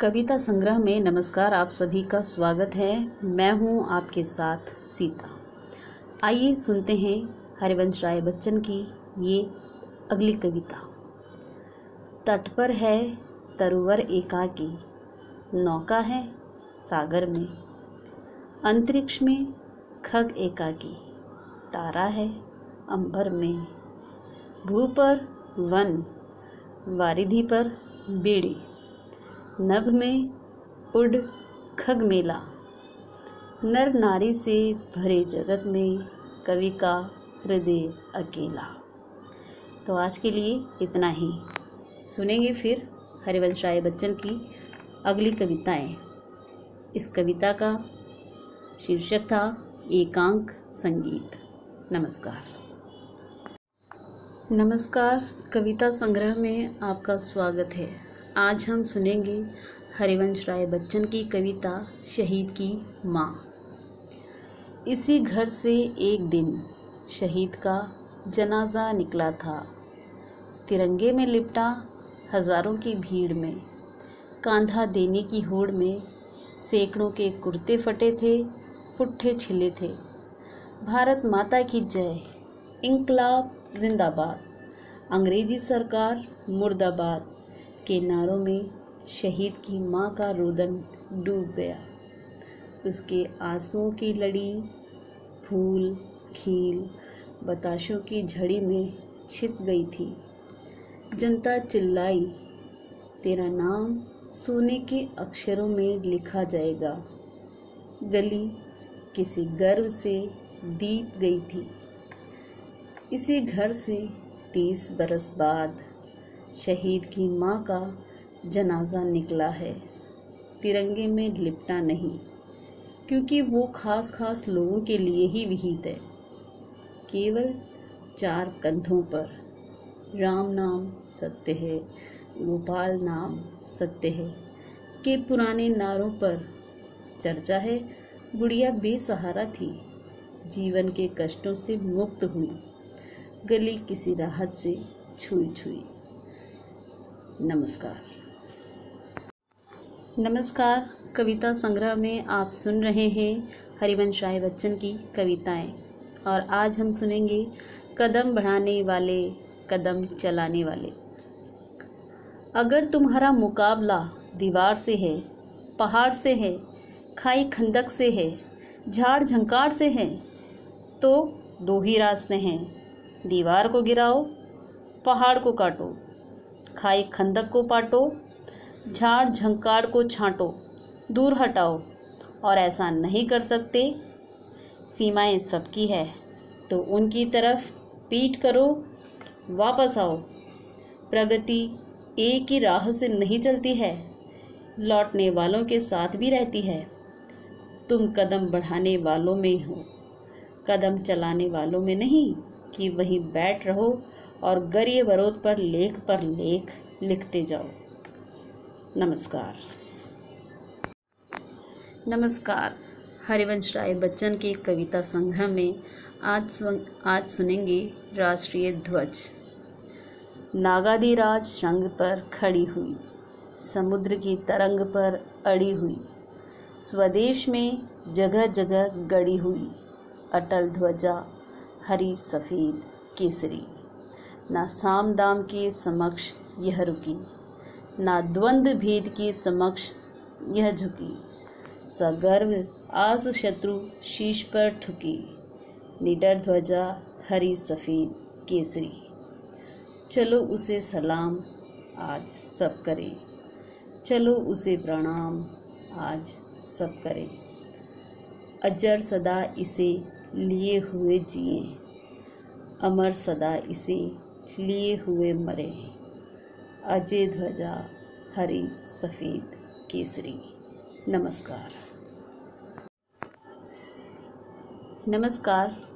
कविता संग्रह में नमस्कार, आप सभी का स्वागत है। मैं हूँ आपके साथ सीता। आइए सुनते हैं हरिवंश राय बच्चन की ये अगली कविता। तट पर है तरुवर एकाकी, नौका है सागर में। अंतरिक्ष में खग एकाकी, तारा है अंबर में। भू पर वन, वारिधि पर बेड़ी। नभ में उड़ खग मेला। नर नारी से भरे जगत में कवि का हृदय अकेला। तो आज के लिए इतना ही। सुनेंगे फिर हरिवंश राय बच्चन की अगली कविताएँ। इस कविता का शीर्षक था एकांक संगीत। नमस्कार। नमस्कार, कविता संग्रह में आपका स्वागत है। आज हम सुनेंगे हरिवंश राय बच्चन की कविता शहीद की माँ। इसी घर से एक दिन शहीद का जनाजा निकला था। तिरंगे में लिपटा हज़ारों की भीड़ में। कांधा देने की होड़ में सैकड़ों के कुर्ते फटे थे, पुट्ठे छिले थे। भारत माता की जय इंकलाब जिंदाबाद। अंग्रेज़ी सरकार मुर्दाबाद। के नारों में शहीद की माँ का रोदन डूब गया। उसके आंसुओं की लड़ी, फूल, खील, बताशों की झड़ी में छिप गई थी। जनता चिल्लाई, तेरा नाम सोने के अक्षरों में लिखा जाएगा। गली किसी गर्व से दीप गई थी। इसी घर से तीस बरस बाद शहीद की माँ का जनाजा निकला है। तिरंगे में लिपटा नहीं, क्योंकि वो खास खास लोगों के लिए ही विहित है। केवल चार कंधों पर राम नाम सत्य है, गोपाल नाम सत्य है। के पुराने नारों पर चर्चा है, बुढ़िया बेसहारा थी, जीवन के कष्टों से मुक्त हुई, गली किसी राहत से छुई छुई नमस्कार। नमस्कार, कविता संग्रह में आप सुन रहे हैं हरिवंश राय बच्चन की कविताएँ। और आज हम सुनेंगे कदम बढ़ाने वाले, कदम चलाने वाले। अगर तुम्हारा मुकाबला दीवार से है, पहाड़ से है, खाई खंदक से है, झाड़ झंकार से है तो दो ही रास्ते हैं। दीवार को गिराओ, पहाड़ को काटो। खाई खंदक को पाटो, झाड़ झंकार को छांटो, दूर हटाओ, और ऐसा नहीं कर सकते। सीमाएँ सबकी है तो उनकी तरफ़ पीट करो, वापस आओ। प्रगति एक ही राह से नहीं चलती है, लौटने वालों के साथ भी रहती है। तुम कदम बढ़ाने वालों में हो, कदम चलाने वालों में नहीं, कि वहीं बैठ रहो और गर्य वरोध पर लेख पर लेख लिखते जाओ। नमस्कार। नमस्कार। हरिवंश राय बच्चन के कविता संग्रह में आज आज सुनेंगे राष्ट्रीय ध्वज। नागादिराज श्रृंग पर खड़ी हुई, समुद्र की तरंग पर अड़ी हुई, स्वदेश में जगह जगह गड़ी हुई, अटल ध्वजा, हरी सफ़ेद केसरी। ना साम दाम के समक्ष यह रुकी, ना द्वंद्व भेद के समक्ष यह झुकी। सगर्व आस शत्रु शीश पर ठुकी, निडर ध्वजा हरी सफ़ेद केसरी। चलो उसे सलाम, आज सब करें। चलो उसे प्रणाम, आज सब करें। अजर सदा इसे लिए हुए जिए, अमर सदा इसे लिए हुए मरे। अजय ध्वजा, हरी, सफ़ेद, केसरी। नमस्कार। नमस्कार।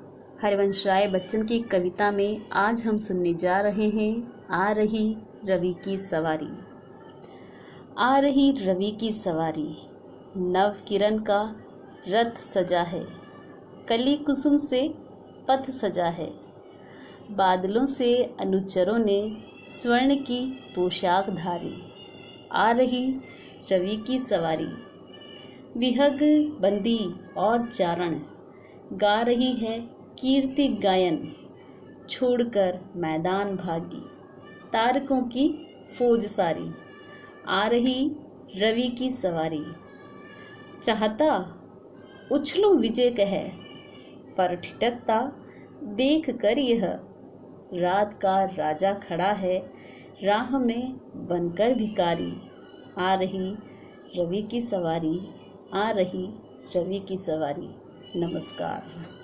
हरिवंश राय बच्चन की कविता में आज हम सुनने जा रहे हैं, आ रही रवि की सवारी। आ रही रवि की सवारी, नव किरण का रथ सजा है। कली कुसुम से पथ सजा है। बादलों से अनुचरों ने स्वर्ण की पोशाक धारी। आ रही रवि की सवारी। विहग, बंदी और चारण गा रही है कीर्ति गायन, छोड़कर मैदान भागी। तारकों की फौज सारी। आ रही रवि की सवारी। चाहता, उछलो विजय कह, पर ठिटकता देख कर यह रात का राजा खड़ा है, राह में बनकर भिकारी आ रही रवि की सवारी, आ रही रवि की सवारी। नमस्कार।